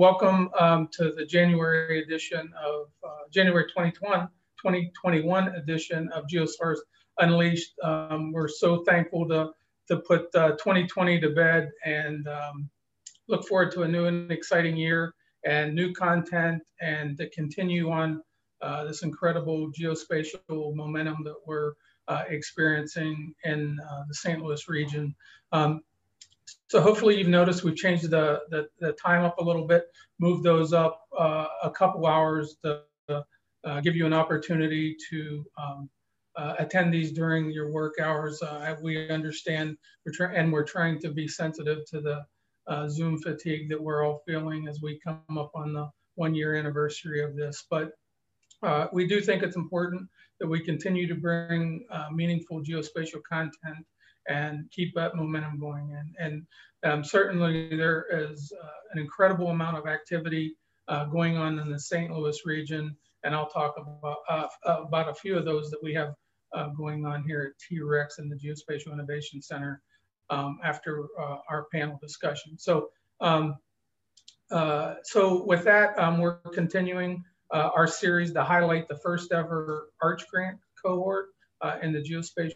welcome um, to the January edition of uh, January 2021, 2021 edition of GeoSource Unleashed. Um, we're so thankful to, to put uh, 2020 to bed and um, look forward to a new and exciting year and new content and to continue on uh, this incredible geospatial momentum that we're uh, experiencing in uh, the St. Louis region. Um, so hopefully you've noticed we've changed the, the, the time up a little bit, moved those up uh, a couple hours to uh, give you an opportunity to um, uh, attend these during your work hours. Uh, we understand, we're and we're trying to be sensitive to the uh, Zoom fatigue that we're all feeling as we come up on the one year anniversary of this. But uh, we do think it's important that we continue to bring meaningful geospatial content and keep that momentum going. And, and um, certainly there is uh, an incredible amount of activity uh, going on in the St. Louis region. And I'll talk about, uh, about a few of those that we have uh, going on here at T-REX and the Geospatial Innovation Center um, after uh, our panel discussion. So, um, uh, so with that, um, we're continuing our series to highlight the first ever Arch Grant cohort in the geospatial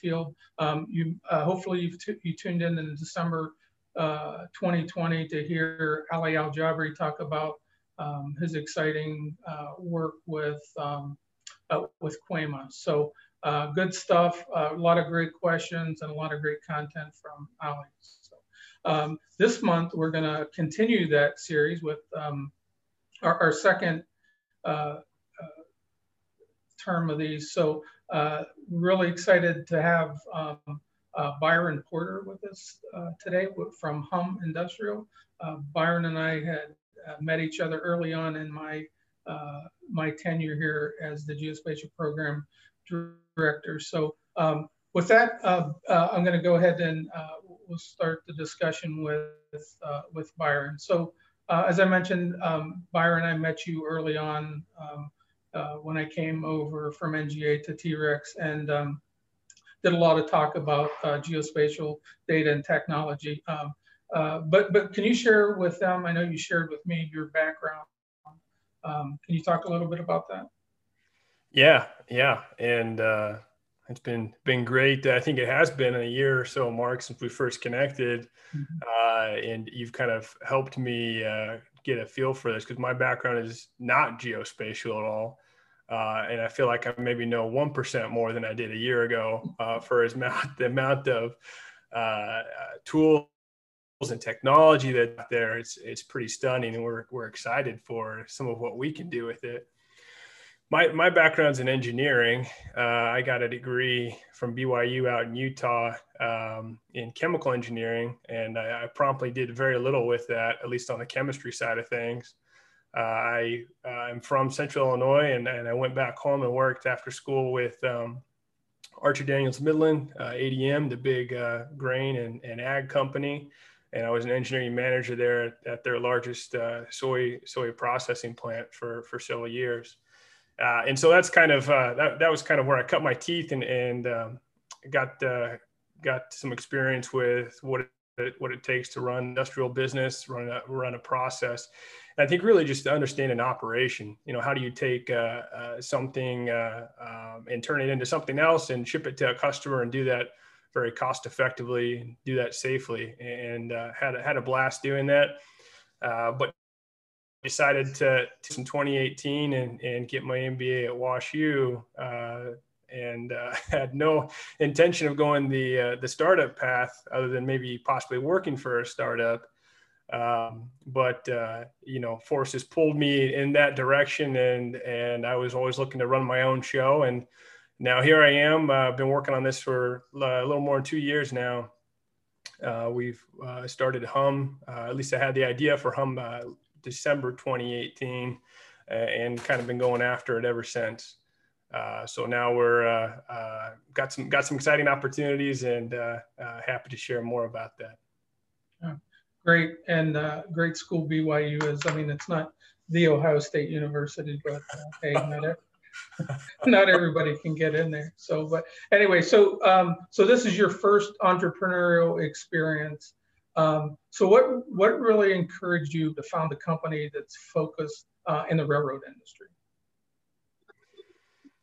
field. Um, you uh, hopefully you've you tuned in in December uh, 2020 to hear Ali Al Jabri talk about um, his exciting uh, work with um, uh, with QUEMA. So uh, good stuff, a lot of great questions and a lot of great content from Ali. So, um, this month we're going to continue that series with um, our, our, second uh, term of these. So uh, really excited to have um, uh, Byron Porter with us uh, today from Hum Industrial. Uh, Byron and I had uh, met each other early on in my my tenure here as the geospatial program director. So um, with that, I'm going to go ahead and we'll start the discussion with with Byron. So as I mentioned, um, Byron, and I met you early on. Um, uh, when I came over from NGA to T-REX and um, did a lot of talk about uh, geospatial data and technology. Um, uh, but, but can you share with them, I know you shared with me your background. Um, can you talk a little bit about that? Yeah, yeah. And uh, it's been been great. I think it has been a year or so, Mark, since we first connected, mm-hmm. uh, and you've kind of helped me uh, get a feel for this because my background is not geospatial at all. Uh, and I feel like I maybe know one percent more than I did a year ago uh, for as amount the amount of uh, uh, tools and technology that there. It's it's pretty stunning, and we're we're excited for some of what we can do with it. My my background's in engineering. Uh, I got a degree from BYU out in Utah um, in chemical engineering, and I, I promptly did very little with that, at least on the chemistry side of things. Uh, I am from Central Illinois, and, and I went back home and worked after school with um, Archer Daniels Midland, uh, ADM, the big uh, grain and, and ag company. And I was an engineering manager there at, at their largest uh, soy soy processing plant for for several years. Uh, and so that's kind of that, that was kind of where I cut my teeth and and um, got got some experience with what it, what it takes to run industrial business, run a, run a process. I think really just to understand an operation, you know, how do you take uh, uh, something uh, um, and turn it into something else and ship it to a customer and do that very cost effectively do that safely and uh, had, had a blast doing that. Uh, but decided to, in 2018 and, and get my MBA at Wash U uh, and had no intention of going the, the startup path other than maybe possibly working for a startup. Um, but uh, you know, forces pulled me in that direction, and and I was always looking to run my own show. And now here I am. Uh, I've been working on this for uh, a little more than two years now. Uh, we've uh, started Hum. Uh, at least I had the idea for Hum December 2018, and kind of been going after it ever since. so now we're got some got some exciting opportunities, and happy to share more about that great and uh, great school BYU is. I mean, it's not the Ohio State University, but uh, hey, not, not everybody can get in there. So, but anyway, so um, so this is your first entrepreneurial experience Um, so what what really encouraged you to found a company that's focused uh, in the railroad industry?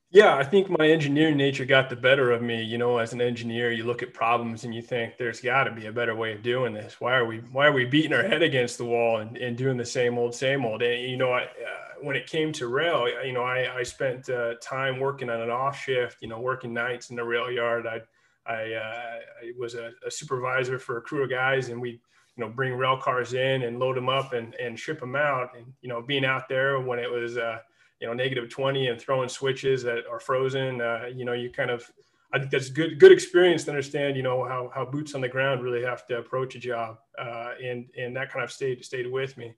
Yeah, I think my engineering nature got the better of me. You know, as an engineer, you look at problems and you think there's got to be a better way of doing this. Why are we why are we beating our head against the wall and, and doing the same old same old? And you know, I, uh, when it came to rail, you know, I, I spent uh, time working on an off shift. You know, working nights in the rail yard. I I, uh, I was a, a, supervisor for a crew of guys, and we you know bring rail cars in and load them up and and ship them out. And you know, being out there when it was uh, you know negative 20 and throwing switches that are frozen uh, you know you kind of i think that's good good experience to understand you know how, how boots on the ground really have to approach a job uh, and and that kind of stayed stayed with me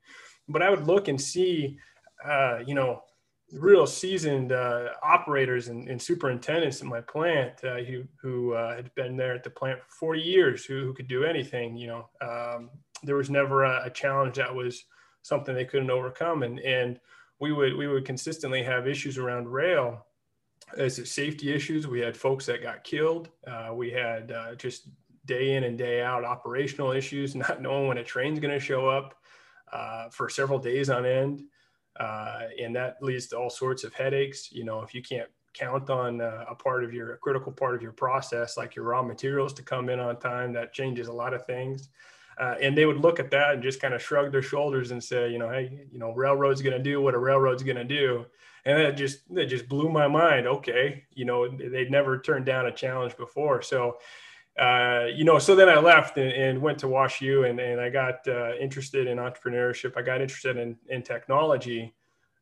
but i would look and see uh, you know real seasoned uh, operators and, and, superintendents in my plant uh, who, who uh, had been there at the plant for 40 years who, who could do anything you know um, there was never a, a challenge that was something they couldn't overcome and and we would we would consistently have issues around rail as safety issues. We had folks that got killed. Uh, we had uh, just day in and day out operational issues, not knowing when a train's going to show up uh, for several days on end. Uh, and that leads to all sorts of headaches. You know, if you can't count on uh, a part of your critical part of your process, like your raw materials to come in on time, that changes a lot of things. Uh, and they would look at that and just kind of shrug their shoulders and say, you know, hey, you know, railroad's going to do what a railroad's going to do. And that just that just blew my mind. Okay, you know, they'd never turned down a challenge before. So, uh, you know, so then I left and, and went to Wash U and, and I got uh, interested in entrepreneurship. I got interested in, in technology.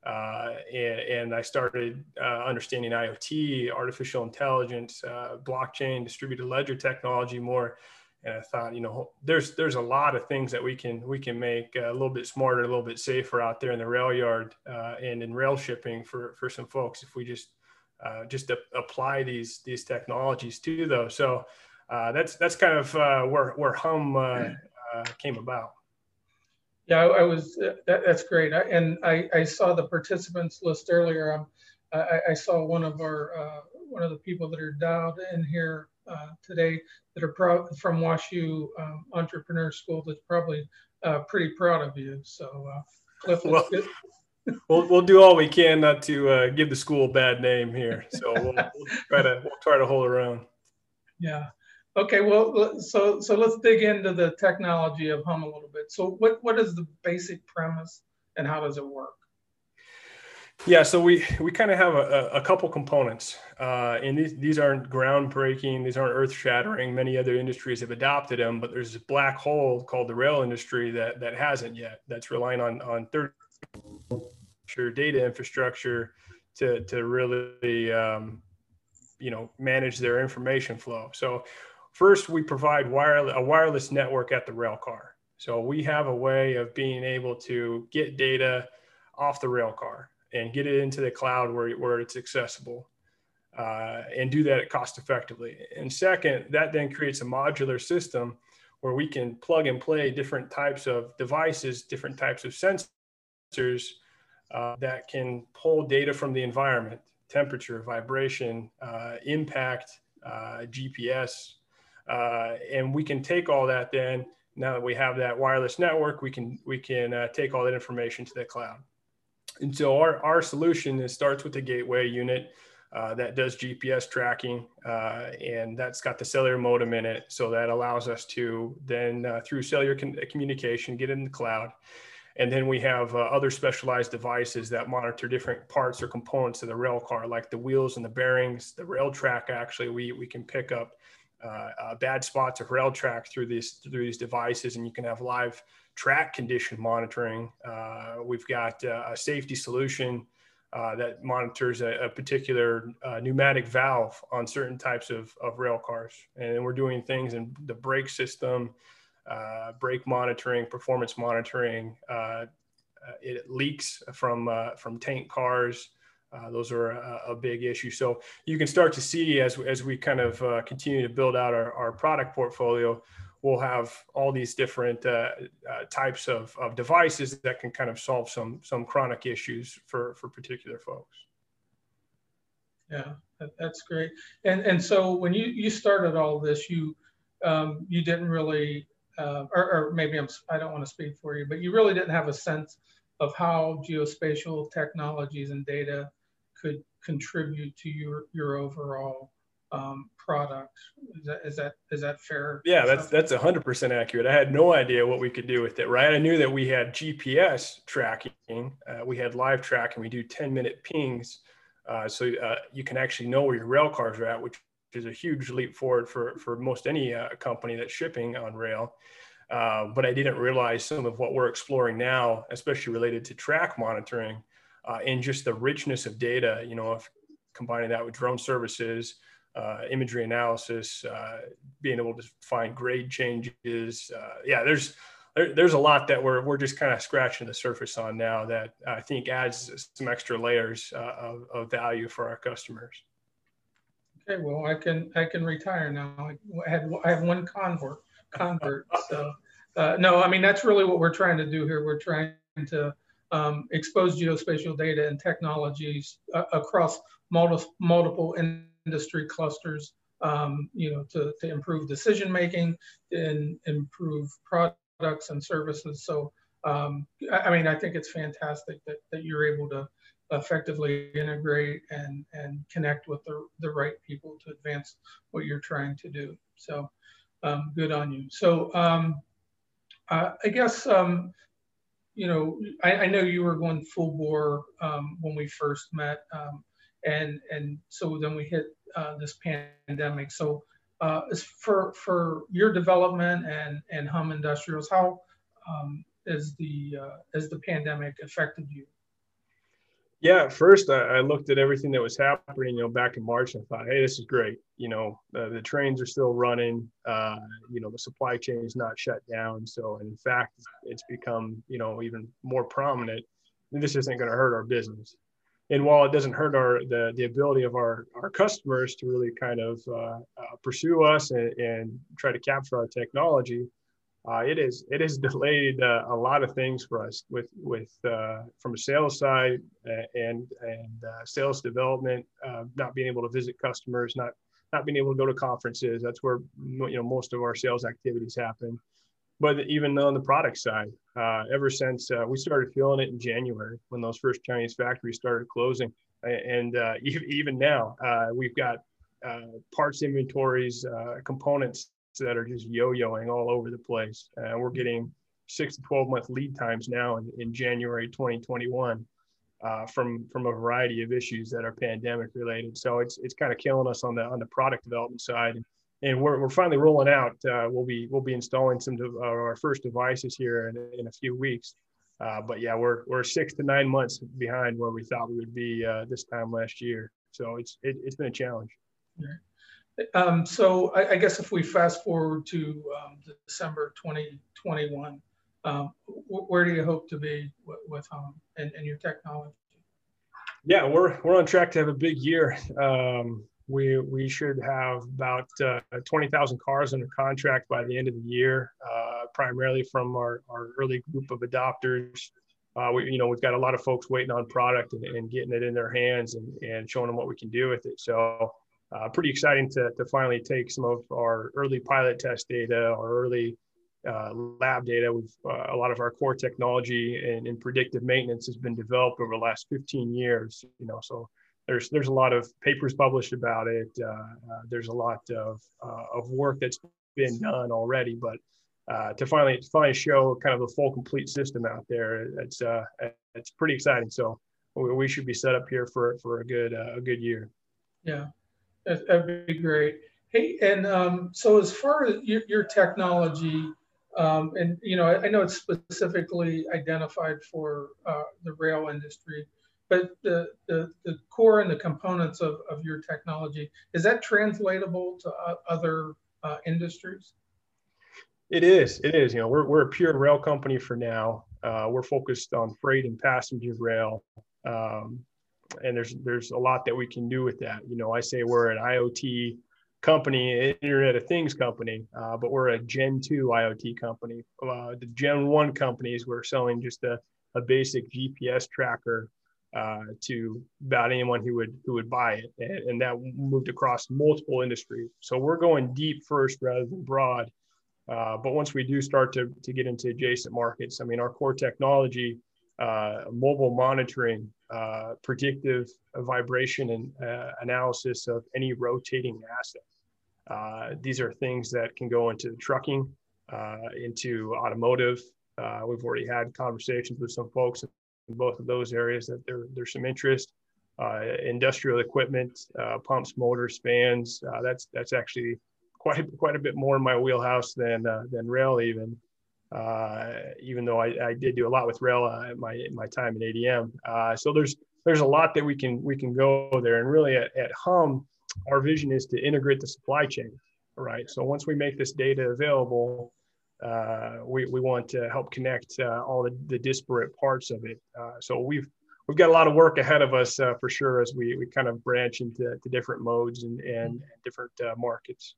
Uh, and, and, I started uh, understanding IoT, artificial intelligence, uh, blockchain, distributed ledger technology more and I thought, you know, there's there's a lot of things that we can we can make a little bit smarter, a little bit safer out there in the rail yard uh, and in rail shipping for for some folks if we just just apply these these technologies to those. So uh, that's that's kind of uh, where where Hum uh, uh, came about. Yeah, I, I was. That, that's great. I, and I, I saw the participants list earlier. Um, I, I saw one of our one of the people that are dialed in here uh, today that are pro- from WashU um, Entrepreneur School that's probably uh, pretty proud of you. So, uh, Cliff, well, we'll, we'll do all we can not to uh, give the school a bad name here. So we'll, we'll, try to we'll try to hold around. Yeah. Okay. Well, so so let's dig into the technology of Hum a little bit. So, what what is the basic premise, and how does it work? Yeah, so we we kind of have a, a couple components, uh, and these these aren't groundbreaking, these aren't earth shattering. Many other industries have adopted them, but there's a black hole called the rail industry that that hasn't yet. That's relying on on third data infrastructure to to really um, you know manage their information flow. So first, we provide wireless a wireless network at the rail car. So we have a way of being able to get data off the rail car and get it into the cloud where, where it's accessible uh, and do that cost effectively. And second, that then creates a modular system where we can plug and play different types of devices, different types of sensors uh, that can pull data from the environment, temperature, vibration, uh, impact, uh, GPS. Uh, and we can take all that then, now that we have that wireless network, we can, we can uh, take all that information to the cloud. And so our, our solution is starts with a gateway unit uh, that does GPS tracking, uh, and that's got the cellular modem in it. So that allows us to then, uh, through cellular communication, get in the cloud. And then we have uh, other specialized devices that monitor different parts or components of the rail car, like the wheels and the bearings, the rail track. Actually, we, we can pick up uh, bad spots of rail track through these through these devices, and you can have live track condition monitoring. Uh, we've got uh, a safety solution uh, that monitors a, a particular pneumatic valve on certain types of, of rail cars. And we're doing things in the brake system, brake monitoring, performance monitoring. It leaks from, from tank cars. Those are a, a, big issue. So you can start to see as, as we kind of continue to build out our, our product portfolio, we'll have all these different uh, uh, types of, of devices that can kind of solve some some chronic issues for for particular folks. Yeah, that's great. And and so when you you started all this, you um, you didn't really uh, or, or, maybe I'm, I don't want to speak for you, but you really didn't have a sense of how geospatial technologies and data could contribute to your, your overall um, product. Is that, is that, is that fair? Yeah, that's, that's hundred percent accurate. I had no idea what we could do with it, right? I knew that we had GPS tracking. Uh, we had live tracking. We do 10 minute pings. Uh, so uh, you can actually know where your rail cars are at, which is a huge leap forward for, for most any uh, company that's shipping on rail. Uh, but I didn't realize some of what we're exploring now, especially related to track monitoring uh, and just the richness of data, you know, if combining that with drone services, uh, imagery analysis, uh, being able to find grade changes. Uh, yeah, there's there, there's a lot that we're we're just kind of scratching the surface on now that I think adds some extra layers uh, of, of value for our customers. Okay, well, I can I can retire now. I have I have one convert convert. So uh, no, I mean that's really what we're trying to do here. We're trying to um, expose geospatial data and technologies uh, across multiple multiple industry clusters. Um, you know, to, to improve decision making and improve products and services. So, um, I, I mean, I think it's fantastic that, that you're able to effectively integrate and, and connect with the, the right people to advance what you're trying to do. So um, good on you. So um, uh, I guess, um, you know, I, I, know you were going full bore um, when we first met. Um, and, and so then we hit uh, this pandemic. So uh, for, for your development and, and Hum Industrials, how um, the, uh, has the pandemic affected you? Yeah, first I, I, looked at everything that was happening, you know, back in March and thought, hey, this is great. You know, uh, the trains are still running. Uh, you know, the supply chain is not shut down. So, in fact, it's become, you know, even more prominent. This isn't going to hurt our business. And while it doesn't hurt our the, the ability of our, our customers to really kind of uh, uh pursue us and, and try to capture our technology, uh, it is it has delayed uh, a lot of things for us with with uh, from a sales side and and uh, sales development, uh, not being able to visit customers, not not being able to go to conferences. That's where you know most of our sales activities happen. But even on the product side, uh, ever since we started feeling it in January when those first Chinese factories started closing, and even now we've got parts inventories, components that are just yo-yoing all over the place. Uh, we're getting six to 12 month lead times now in, in January 2021 uh, from from a variety of issues that are pandemic related. So it's it's kind of killing us on the on the product development side. And, and we're, we're finally rolling out. Uh, we'll be we'll be installing some of our first devices here in, in a few weeks. Uh, but yeah, we're we're six to nine months behind where we thought we would be uh, this time last year. So it's it, has been a challenge. Um, so I, I, guess if we fast forward to um, December 2021, um, where do you hope to be with, with Hum and, and, your technology? Yeah, we're, we're on track to have a big year. Um, we, we should have about uh, 20,000 cars under contract by the end of the year, uh, primarily from our, our early group of adopters. Uh, we, you know, we've got a lot of folks waiting on product and, and getting it in their hands and, and showing them what we can do with it. So uh, pretty exciting to, to finally take some of our early pilot test data, our early uh, lab data. We've uh, a lot of our core technology and, and, predictive maintenance has been developed over the last 15 years. You know, so there's there's a lot of papers published about it. Uh, uh, there's a lot of uh, of work that's been done already, but to finally to finally show kind of a full complete system out there, it's it's pretty exciting. So we should be set up here for for a good a good year. Yeah. That'd be great. Hey, and um, so as far as your, your technology, um, and you know, I, I, know it's specifically identified for uh, the rail industry, but the, the, the core and the components of, of your technology, is that translatable to uh, other uh, industries? It is. It is. You know, we're, we're a pure rail company for now. Uh, we're focused on freight and passenger rail. Um, and there's there's a lot that we can do with that. You know, I say we're an IoT company, Internet of Things company, uh, but we're a Gen 2 IoT company. Uh, the Gen 1 companies, we're selling just a, a basic GPS tracker uh, to about anyone who would who would buy it, and, and, that moved across multiple industries. So we're going deep first rather than broad. Uh, but once we do start to, to get into adjacent markets, I mean, our core technology, uh, mobile monitoring, uh, predictive vibration and uh, analysis of any rotating asset. Uh, these are things that can go into trucking, uh, into automotive. we've already had conversations with some folks in both of those areas that there, there's some interest. industrial equipment, pumps, motors, fans. that's that's actually quite quite a bit more in my wheelhouse than uh, than rail even. Uh, even though I, I, did do a lot with rail uh, my my time in ADM. Uh, so there's there's a lot that we can we can go there. And really at, at Hum, our vision is to integrate the supply chain. Right. So once we make this data available, uh, we, we want to help connect uh, all the, the disparate parts of it. so we've we've got a lot of work ahead of us for sure as we, we kind of branch into different modes and, and different markets.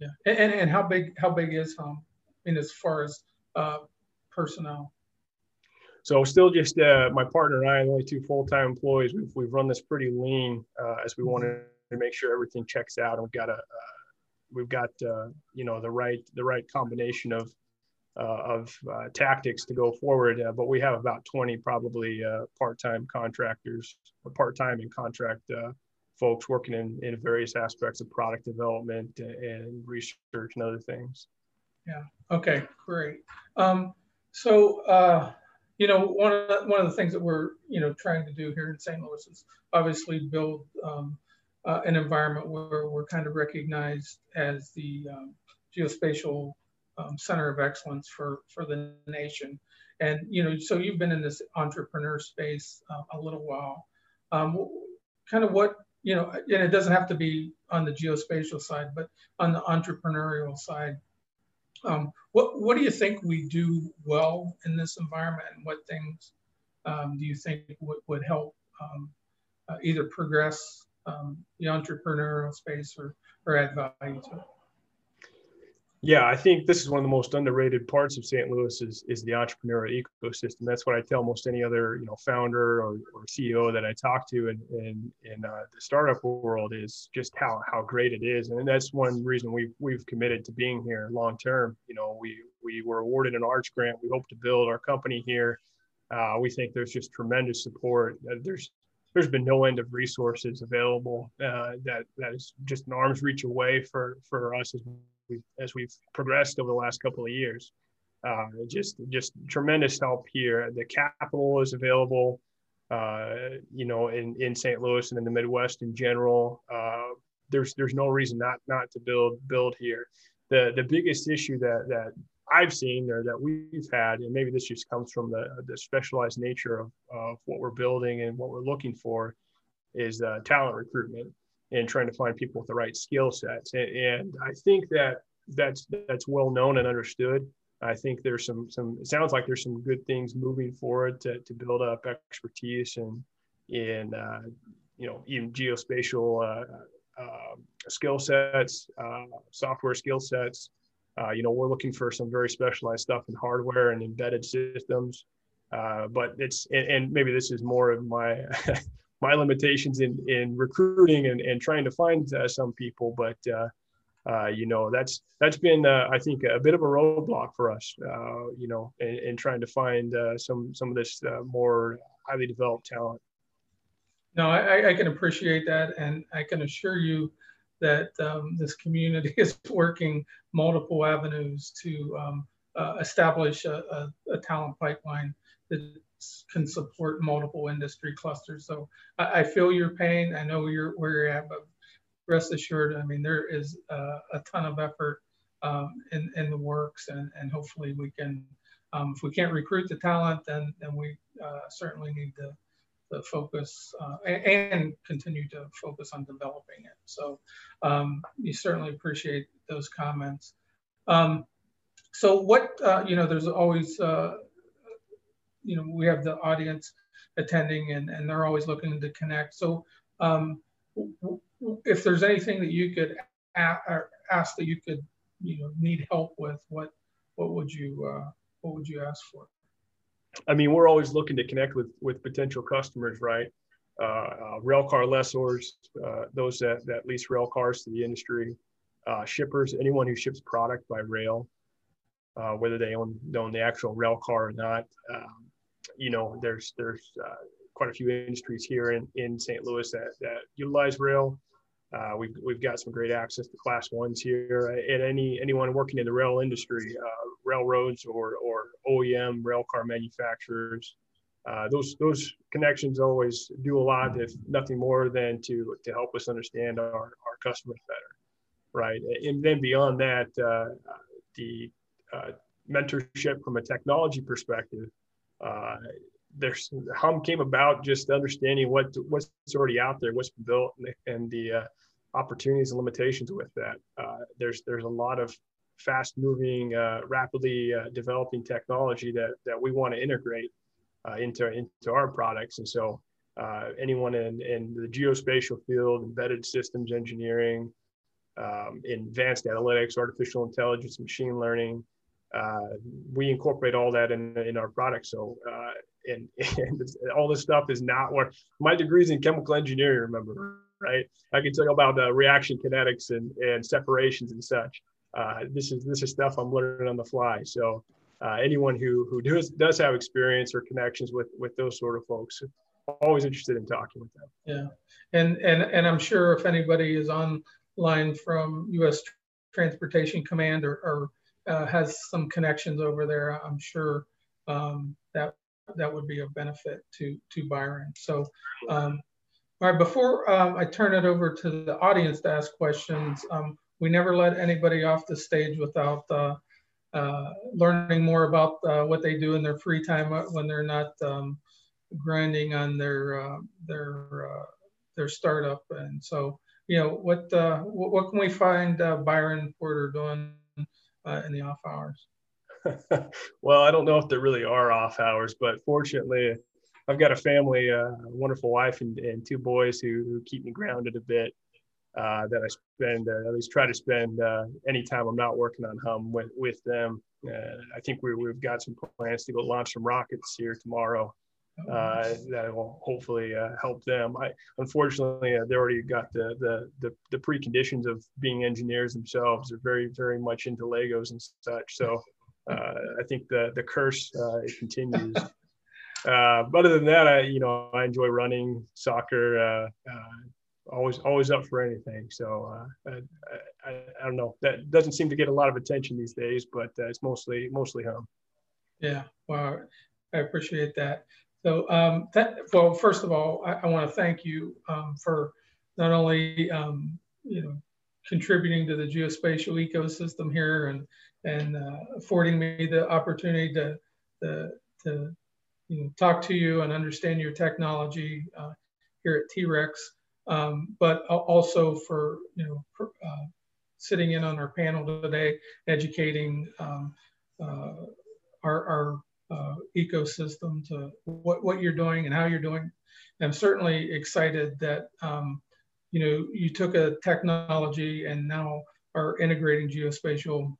Yeah, and, and how big how big is Hum? I mean, as far as uh, personnel. So still just uh, my partner and I, the only two full-time employees. We've, we've run this pretty lean uh, as we wanted to make sure everything checks out, and we've got a uh, we've got uh, you know the right the right combination of uh, of tactics to go forward. but we have about 20 probably part-time contractors, part-time and contract folks working in, in various aspects of product development and research and other things. Yeah. Okay. Great. Um, so, uh, you know, one of the, one of the things that we're you know trying to do here in St. Louis is obviously build um, uh, an environment where we're kind of recognized as the um, geospatial um, center of excellence for for the nation. And you know, so you've been in this entrepreneur space uh, a little while. Um, kind of what you know, and it doesn't have to be on the geospatial side, but on the entrepreneurial side. Um, what what do you think we do well in this environment, and what things um, do you think would, would help um, uh, either progress um, the entrepreneurial space or or add value to it? Yeah, I think this is one of the most underrated parts of St. Louis is, is the entrepreneurial ecosystem. That's what I tell most any other you know founder or, or CEO that I talk to in in, in uh, the startup world is just how how great it is, and that's one reason we've we've committed to being here long term. You know, we we were awarded an Arch grant. We hope to build our company here. Uh, we think there's just tremendous support. There's there's been no end of resources available uh, that that is just an arm's reach away for for us as we as we've progressed over the last couple of years. Uh, just just tremendous help here. The capital is available, uh, you know, in, in St. Louis and in the Midwest in general. Uh, there's there's no reason not not to build build here. The the biggest issue that that I've seen or that we've had, and maybe this just comes from the the specialized nature of, of what we're building and what we're looking for, is uh, talent recruitment and trying to find people with the right skill sets. And, and, I think that that's that's well known and understood. I think there's some some it sounds like there's some good things moving forward to, to build up expertise and in uh, you know even geospatial uh, uh, skill sets, uh, software skill sets. Uh, you know we're looking for some very specialized stuff in hardware and embedded systems. Uh, but it's and, and, maybe this is more of my my limitations in in recruiting and, and trying to find uh, some people but uh, uh, you know that's that's been uh, I think a bit of a roadblock for us uh, you know in, in, trying to find some some of this more highly developed talent. No I, I, can appreciate that and I can assure you that um, this community is working multiple avenues to um, establish a, a, a talent pipeline that can support multiple industry clusters. So I, I feel your pain. I know you're where you're at, but rest assured, I mean, there is a ton of effort um, in, in the works and, and hopefully we can, um, if we can't recruit the talent, then, then we uh, certainly need to, to focus uh, and, and, continue to focus on developing it. So um, you certainly appreciate those comments. Um, so what, uh, you know, there's always uh, you know, we have the audience attending and, and they're always looking to connect. So um, if there's anything that you could ask that you could, you know, need help with, what, what would you, uh, what would you ask for? I mean, we're always looking to connect with, with potential customers, right? Uh, uh, rail car lessors, uh, those that, that lease rail cars to the industry, uh, shippers, anyone who ships product by rail, uh, whether they own, own the actual rail car or not. Um, you know, there's there's uh, quite a few industries here in, in St. Louis that, that utilize rail. Uh, we've, we've got some great access to class ones here and any anyone working in the rail industry, uh, railroads or, or OEM rail car manufacturers. Uh, those those connections always do a lot, if nothing more than to to help us understand our, our customers better, right? And then beyond that, uh, the uh, mentorship from a technology perspective uh, there's hum came about just understanding what what's already out there what's built and the, and the uh, opportunities and limitations with that. Uh, there's there's a lot of fast moving uh, rapidly uh, developing technology that that we want to integrate into into our products. And so anyone in in the geospatial field embedded systems engineering um, advanced analytics artificial intelligence machine learning uh, we incorporate all that in, in our products. So, uh, and, and all this stuff is not what my degree is in chemical engineering, remember, right? I can tell you about the reaction kinetics and, and separations and such. Uh, this is this is stuff I'm learning on the fly. So, uh, anyone who who does does have experience or connections with with those sort of folks, always interested in talking with them. Yeah, and and and I'm sure if anybody is online from U.S. Transportation Command or, or uh, has some connections over there, I'm sure um, that that would be a benefit to to Byron. So, um, all right, before um, I turn it over to the audience to ask questions, um, we never let anybody off the stage without uh, uh, learning more about uh, what they do in their free time when they're not um, grinding on their uh, their uh, their startup. And so, you know, what what, what, can we find Byron Porter doing uh, in the off hours? well, I don't know if there really are off hours, but fortunately, I've got a family, uh, a wonderful wife, and, and two boys who, who keep me grounded a bit. Uh, that I spend, uh, at least try to spend uh, anytime I'm not working on Hum with, with them. Uh, I think we, we've got some plans to go launch some rockets here tomorrow uh, that will hopefully uh, help them. I unfortunately uh, they already got the, the, the the preconditions of being engineers themselves. They're very very much into Legos and such. So uh, I think the the curse uh, continues. Uh, but other than that, I you know I enjoy running, soccer. always always up for anything. So I, I, I, don't know. That doesn't seem to get a lot of attention these days, but it's mostly mostly home. Yeah, well, I appreciate that. So, um, that, well, first of all, I, I want to thank you um, for not only um, you know contributing to the geospatial ecosystem here and and uh, affording me the opportunity to, to, to you know talk to you and understand your technology uh, here at T-REX, um, but also for you know for, uh, sitting in on our panel today, educating um, uh, our, our uh, ecosystem to what, what you're doing and how you're doing. I'm certainly excited that um, you know you took a technology and now are integrating geospatial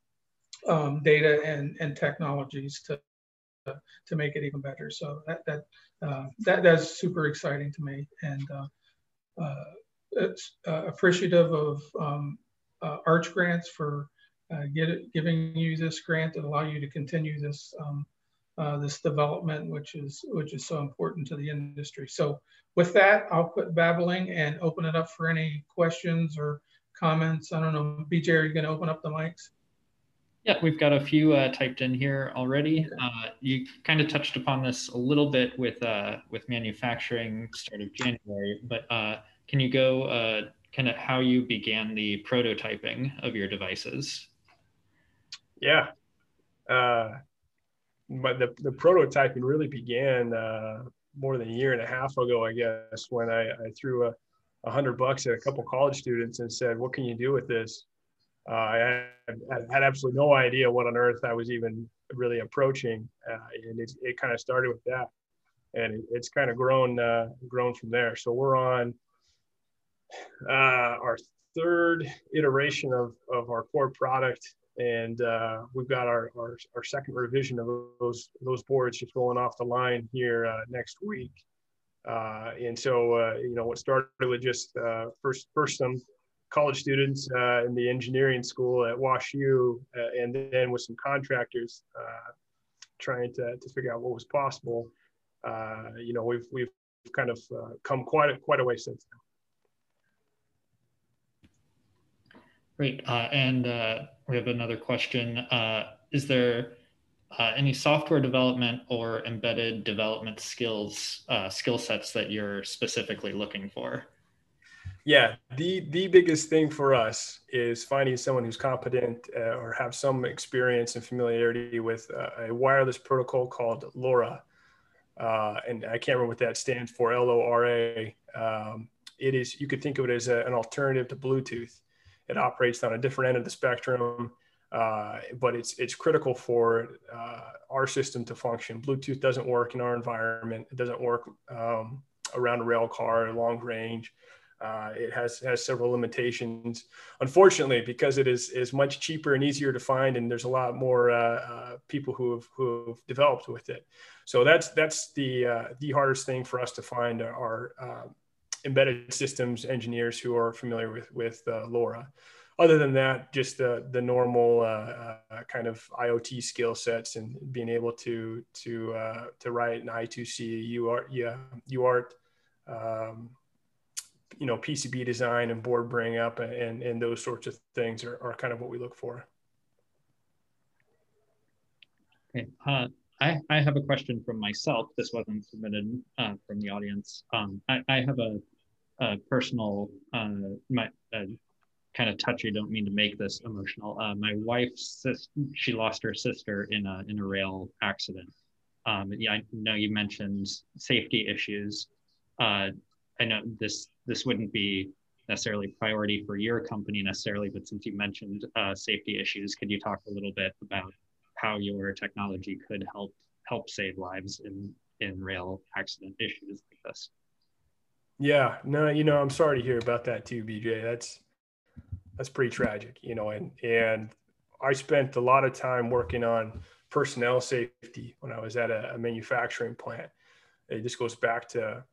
um, data and, and technologies to to make it even better. So that that uh, that that's super exciting to me, and uh, uh, it's uh, appreciative of um, uh, Arch grants for uh, get it, giving you this grant and allow you to continue this um, uh, this development, which is which is so important to the industry. So with that, I'll quit babbling and open it up for any questions or comments. I don't know, BJ, are you going to open up the mics? Yeah, we've got a few uh, typed in here already. Uh, you kind of touched upon this a little bit with uh, with manufacturing start of January, but uh, can you go uh, kind of how you began the prototyping of your devices? Yeah, uh, but the, the prototyping really began uh, more than a year and a half ago, I guess, when I, I threw a, a hundred bucks at a couple college students and said, "What can you do with this?" Uh, I, had, I, had, absolutely no idea what on earth I was even really approaching, uh, and it, it kind of started with that, and it, it's kind of grown uh, grown from there. So we're on uh, our third iteration of, of our core product and uh, we've got our, our, our second revision of those those boards just rolling off the line here uh, next week. Uh, and so uh, you know what started with just uh, first first some college students uh, in the engineering school at WashU, uh, and then with some contractors trying to, to figure out what was possible. You know, we've we've kind of come quite a, quite a way since then. Great, and we have another question. is there any software development or embedded development skills skill sets that you're specifically looking for? Yeah, the the biggest thing for us is finding someone who's competent uh, or have some experience and familiarity with uh, a wireless protocol called LoRa, uh, and I can't remember what that stands for. L O R A. Um, it is you could think of it as a, an alternative to Bluetooth. It operates on a different end of the spectrum, uh, but it's it's critical for uh, our system to function. Bluetooth doesn't work in our environment. It doesn't work um, around a rail car, long range. Uh, it has has several limitations. Unfortunately, because it is is much cheaper and easier to find, and there's a lot more uh, uh, people who have who have developed with it. So that's that's the uh, the hardest thing for us to find are uh, embedded systems engineers who are familiar with with uh, LoRa. Other than that, just the the normal kind of IoT skill sets and being able to to to write an I2C, UART, yeah, UART. Um, you know PCB design and board bring up and and those sorts of things are, are kind of what we look for. Okay, uh, I I have a question from myself. This wasn't submitted uh, from the audience. Um, I I have a, a personal uh, my uh, kind of touchy. Don't mean to make this emotional. Uh, my wife's sis, she lost her sister in a in a rail accident. Um, yeah, I know you mentioned safety issues. Uh, I know this this wouldn't be necessarily priority for your company necessarily, but since you mentioned uh, safety issues, could you talk a little bit about how your technology could help help save lives in in rail accident issues like this? Yeah, no, you know, I'm sorry to hear about that too, BJ. That's that's pretty tragic, you know, and and I spent a lot of time working on personnel safety when I was at a, a manufacturing plant. It just goes back to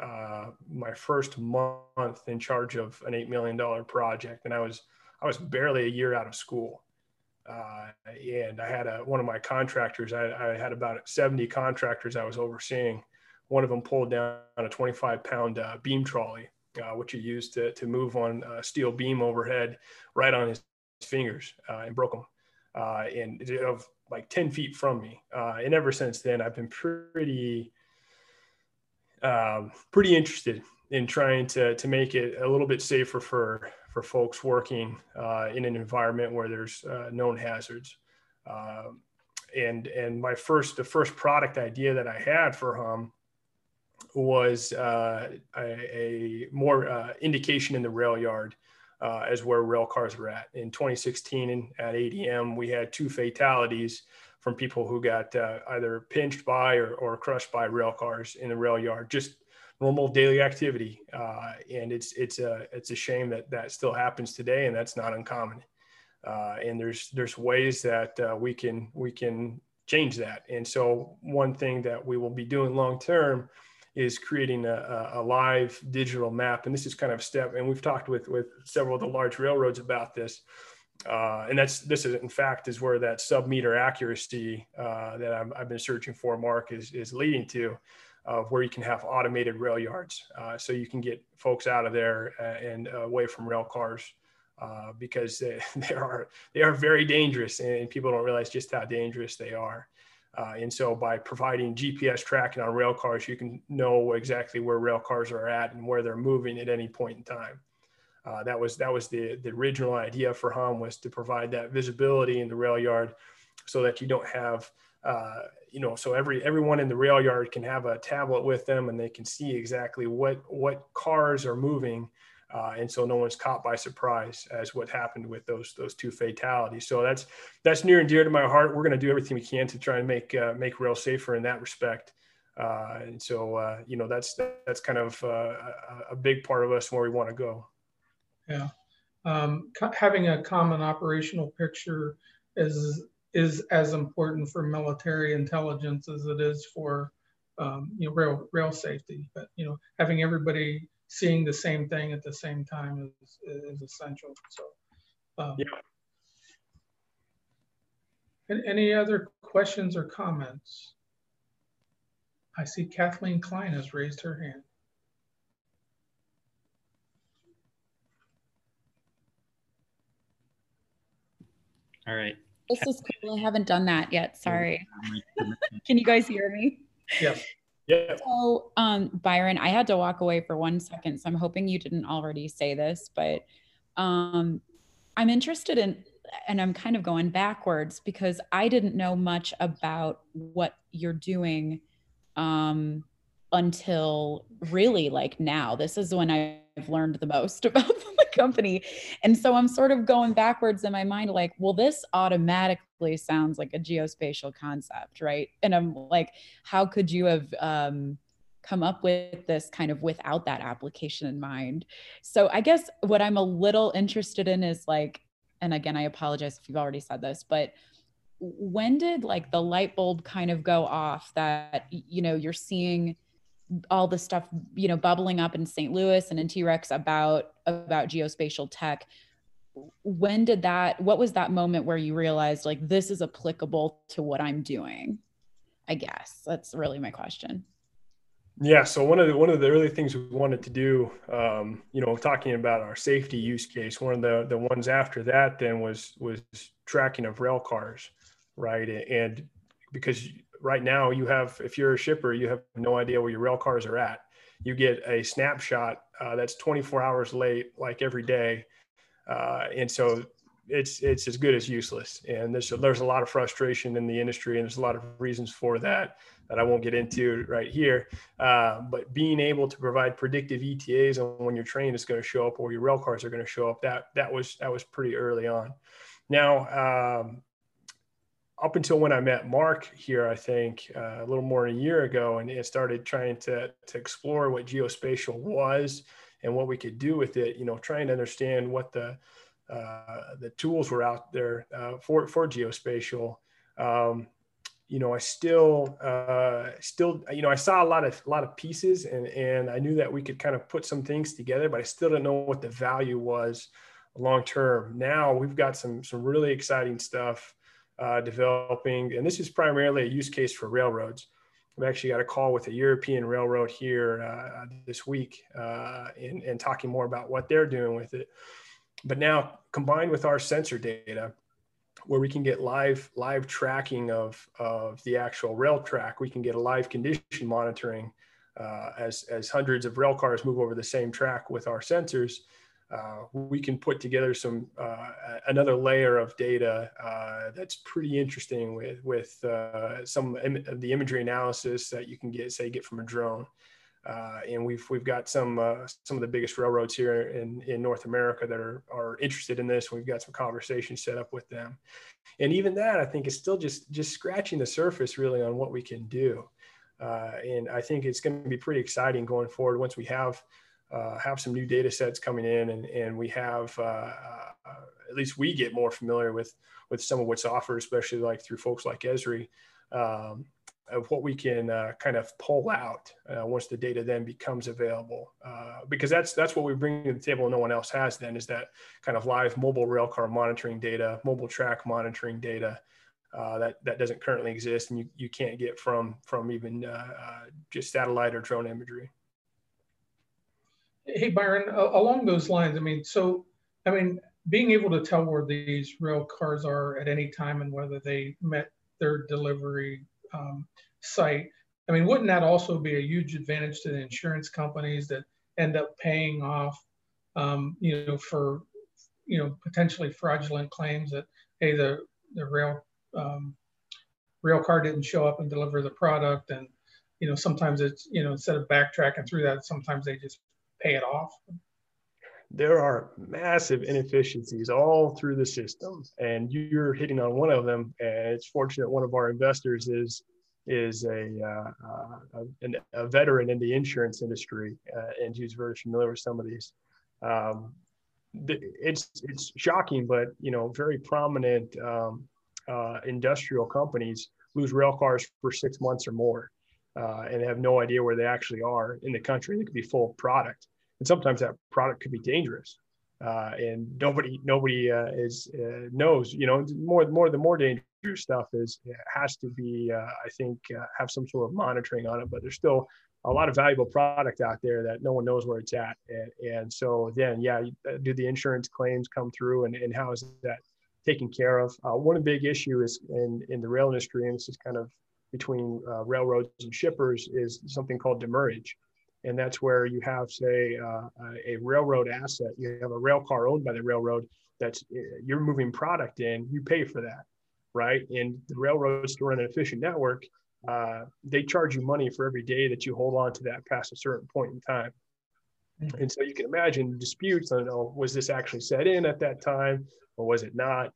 uh, my first month in charge of an eight million dollar project, and I was I was barely a year out of school, uh, and I had a one of my contractors. I, I, had about seventy contractors I was overseeing. One of them pulled down a 25 pound uh, beam trolley, uh, which you use to to move on a steel beam overhead, right on his fingers, uh, and broke them. and of like 10 feet from me. and ever since then, I've been pretty um, pretty interested in trying to, to make it a little bit safer for, for folks working uh, in an environment where there's uh, known hazards. Um, and, and my first, the first product idea that I had for Hum was uh, a, a, more uh, indication in the rail yard uh, as where rail cars were at. In 2016 at ADM, we had two fatalities from people who got uh, either pinched by or, or crushed by rail cars in the rail yard. Just normal daily activity, uh, and it's it's a it's a shame that that still happens today, and that's not uncommon. Uh, and there's there's ways that we can we can change that. And so one thing that we will be doing long term is creating a, a, live digital map. And this is kind of step, and we've talked with with several of the large railroads about this uh, and that's this is in fact is where that sub meter accuracy uh, that i have been searching for, Mark, is is leading to, of where you can have automated rail yards, uh, so you can get folks out of there uh, and away from rail cars. Uh, because they, they are they are very dangerous, and people don't realize just how dangerous they are. Uh, and so, by providing GPS tracking on rail cars, you can know exactly where rail cars are at and where they're moving at any point in time. Uh, that was that was the the original idea for Hum was to provide that visibility in the rail yard, so that you don't have uh, you know so every everyone in the rail yard can have a tablet with them and they can see exactly what what cars are moving. Uh, and so no one's caught by surprise as what happened with those those two fatalities. So that's that's near and dear to my heart. We're going to do everything we can to try and make uh, make rail safer in that respect. Uh, and so uh, you know that's that's kind of uh, a, big part of us where we want to go. Yeah. Um, having a common operational picture is is as important for military intelligence as it is for um, you know rail rail safety. But you know having everybody seeing the same thing at the same time is, is essential. So, um, yeah. Any other questions or comments? I see Kathleen Klein has raised her hand. All right. This is cool. I haven't done that yet. Sorry. Can you guys hear me? Yes. Yeah. So, um, Byron, I had to walk away for one second, so I'm hoping you didn't already say this, but um, I'm interested in, and I'm kind of going backwards because I didn't know much about what you're doing um, until really like now. This is when I've learned the most about company. And so I'm sort of going backwards in my mind, like, well, this automatically sounds like a geospatial concept, right? And I'm like, how could you have um, come up with this kind of without that application in mind? So I guess what I'm a little interested in is like, and again, I apologize if you've already said this, but when did like the light bulb kind of go off that you know you're seeing all the stuff you know bubbling up in St. Louis and in T-Rex about about geospatial tech. When did that what was that moment where you realized like this is applicable to what I'm doing? I guess that's really my question. Yeah so one of the one of the early things we wanted to do um, you know talking about our safety use case one of the the ones after that then was was tracking of rail cars right? And because right now you have if you're a shipper you have no idea where your rail cars are at. You get a snapshot uh, that's 24 hours late like every day. Uh, and so it's it's as good as useless. And there's there's a lot of frustration in the industry and there's a lot of reasons for that that I won't get into right here. Uh, but being able to provide predictive ETAs on when your train is going to show up or your rail cars are going to show up that that was that was pretty early on. Now um, up until when I met Mark here, I think uh, a little more than a year ago, and it started trying to, to explore what geospatial was and what we could do with it, you know, trying to understand what the, uh, the tools were out there uh, for, for geospatial. Um, you know, I still, uh, still, you know, I saw a lot of, a lot of pieces and, and I knew that we could kind of put some things together, but I still didn't know what the value was long term. Now we've got some, some really exciting stuff uh, developing, and this is primarily a use case for railroads. I've actually got a call with a European railroad here uh, this week uh, and, and talking more about what they're doing with it. But now combined with our sensor data, where we can get live live tracking of, of the actual rail track, we can get a live condition monitoring uh, as, as hundreds of rail cars move over the same track with our sensors uh, we can put together some uh, another layer of data uh, that's pretty interesting with with uh, some of the imagery analysis that you can get say get from a drone. Uh, and we've we've got some some of the biggest railroads here in, in North America that are are interested in this. We've got some conversations set up with them, and even that I think is still just just scratching the surface really on what we can do. and I think it's going to be pretty exciting going forward once we have uh, have some new data sets coming in and, and we have uh, uh, at least we get more familiar with with some of what's offered especially like through folks like esri um, of what we can uh, kind of pull out uh, once the data then becomes available. Uh, because that's that's what we bring to the table no one else has then is that kind of live mobile rail car monitoring data mobile track monitoring data that that doesn't currently exist and you, you can't get from from even just satellite or drone imagery Hey, Byron, along those lines, I mean, so, I mean, being able to tell where these rail cars are at any time and whether they met their delivery um, site, I mean, wouldn't that also be a huge advantage to the insurance companies that end up paying off, um, you know, for, you know, potentially fraudulent claims that, hey, the, the rail, um, rail car didn't show up and deliver the product. And, you know, sometimes it's, you know, instead of backtracking through that, sometimes they just pay it off? There are massive inefficiencies all through the system, and you're hitting on one of them. And it's fortunate one of our investors is is a, uh, uh, a, a, veteran in the insurance industry, uh, and he's very familiar with some of these. Um, it's it's shocking, but you know, very prominent um, uh, industrial companies lose rail cars for six months or more, uh, and have no idea where they actually are in the country. They could be full of product, and sometimes that product could be dangerous. Uh, and nobody nobody uh, is uh, knows you know more more the more dangerous stuff is has to be uh, I think uh, have some sort of monitoring on it but there's still a lot of valuable product out there that no one knows where it's at and, and so then yeah uh, do the insurance claims come through and, and how is that taken care of one big issue is in in the rail industry and this is kind of between railroads and shippers is something called demurrage and that's where you have say uh, a railroad asset. You have a rail car owned by the railroad that's uh, you're moving product in you pay for that right? And the railroads to run an efficient network uh, they charge you money for every day that you hold on to that past a certain point in time. Mm-hmm. and so you can imagine disputes on oh, was this actually set in at that time or was it not?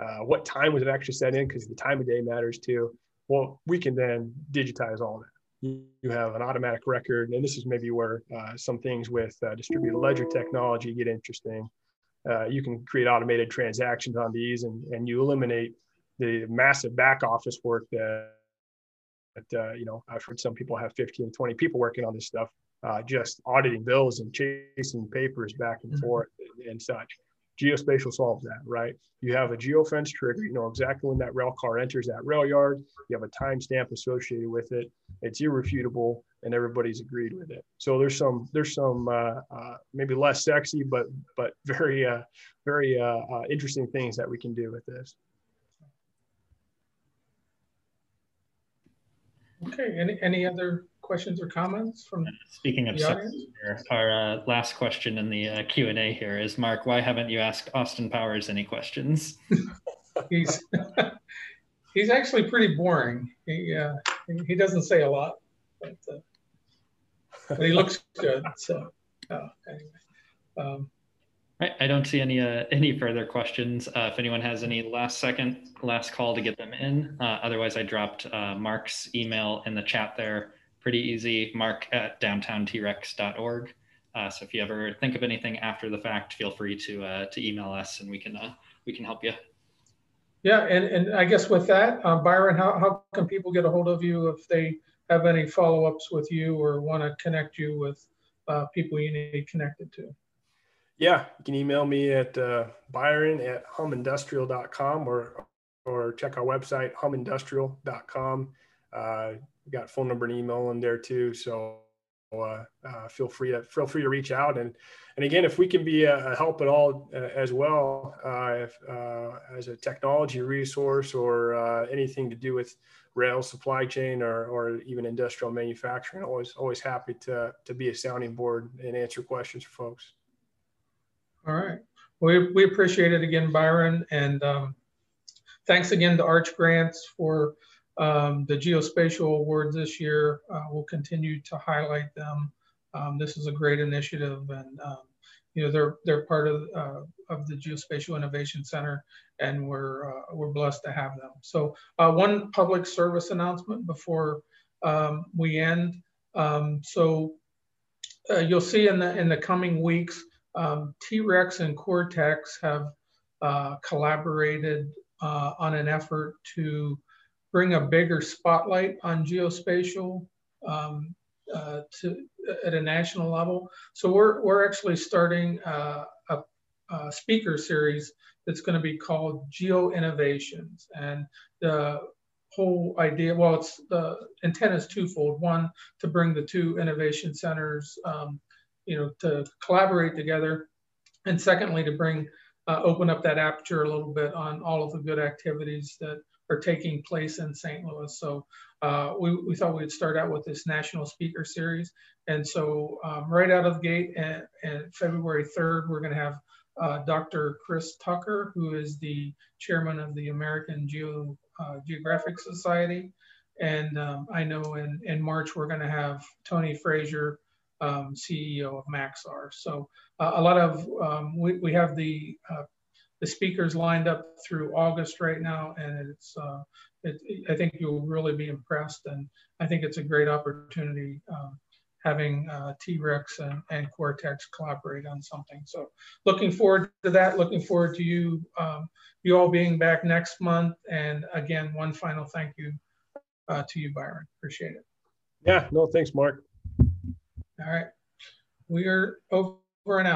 Uh, what time was it actually set in? Because the time of day matters too. Well we can then digitize all that you have an automatic record. And this is maybe where uh, some things with uh, distributed ledger technology get interesting. Uh, you can create automated transactions on these and, and you eliminate the massive back office work that, that uh, you know, I've heard some people have 15, 20 people working on this stuff, uh, just auditing bills and chasing papers back and mm-hmm. forth and, and such geospatial solves that, right? You have a geofence trigger, you know exactly when that rail car enters that rail yard. You have a timestamp associated with it. It's irrefutable, and everybody's agreed with it. So there's some there's some uh, uh, maybe less sexy, but but very uh, very uh, uh, interesting things that we can do with this. Okay. Any any other questions or comments from Speaking of here, our uh, last question in the uh, Q&A here is, Mark, why haven't you asked Austin Powers any questions? he's he's actually pretty boring. He uh, he doesn't say a lot, but, uh, but he looks good. So uh, anyway. Um, Right. I don't see any uh, any further questions. Uh, if anyone has any last second, last call to get them in. Uh, otherwise, I dropped uh, Mark's email in the chat there pretty easy, mark at downtowntrx.org. Uh, so if you ever think of anything after the fact, feel free to uh, to email us and we can uh, we can help you. Yeah, and, and I guess with that, uh, Byron, how, how can people get a hold of you if they have any follow-ups with you or want to connect you with uh, people you need connected to? Yeah, you can email me at uh, byron at humindustrial.com or or check our website, humindustrial.com. Uh, got phone number and email in there too. So uh, uh, feel free to feel free to reach out. And and again if we can be a, a help at all uh, as well uh, if, uh, as a technology resource or uh, anything to do with rail supply chain or, or even industrial manufacturing always always happy to to be a sounding board and answer questions for folks. All right. We, we appreciate it again byron. And um, thanks again to Arch Grants for um, the geospatial awards this year, uh, we'll continue to highlight them. Um, this is a great initiative and um, you know they're they're part of uh, of the Geospatial Innovation Center, and we're uh, we're blessed to have them. So uh, one public service announcement before um, we end. Um, so uh, you'll see in the in the coming weeks, um, T-Rex and Cortex have uh, collaborated on an effort to bring a bigger spotlight on geospatial um, uh, to at a national level. So we're we're actually starting uh, a, a, speaker series that's going to be called Geo Innovations, and the whole idea well it's the intent is twofold. One to bring the two innovation centers um, you know to collaborate together. And secondly to bring uh, open up that aperture a little bit on all of the good activities that are taking place in St. Louis. So uh, we, we thought we'd start out with this national speaker series. And so um, right out of the gate and, and February 3rd, we're gonna have uh, Dr. Chris Tucker, who is the chairman of the American Geo, uh, Geographic Society. And um, I know in, in March, we're gonna have Tony Frazier, um, CEO of Maxar. So uh, a lot of, um, we, we have the uh, the speakers lined up through August right now, and it's uh, it, I think you'll really be impressed, and I think it's a great opportunity um, having uh, T-Rex and, and Cortex collaborate on something. So looking forward to that. Looking forward to you um, you all being back next month. And again, one final thank you uh, to you, Byron. Appreciate it. Yeah. No, thanks, Mark. All right. We are over and out.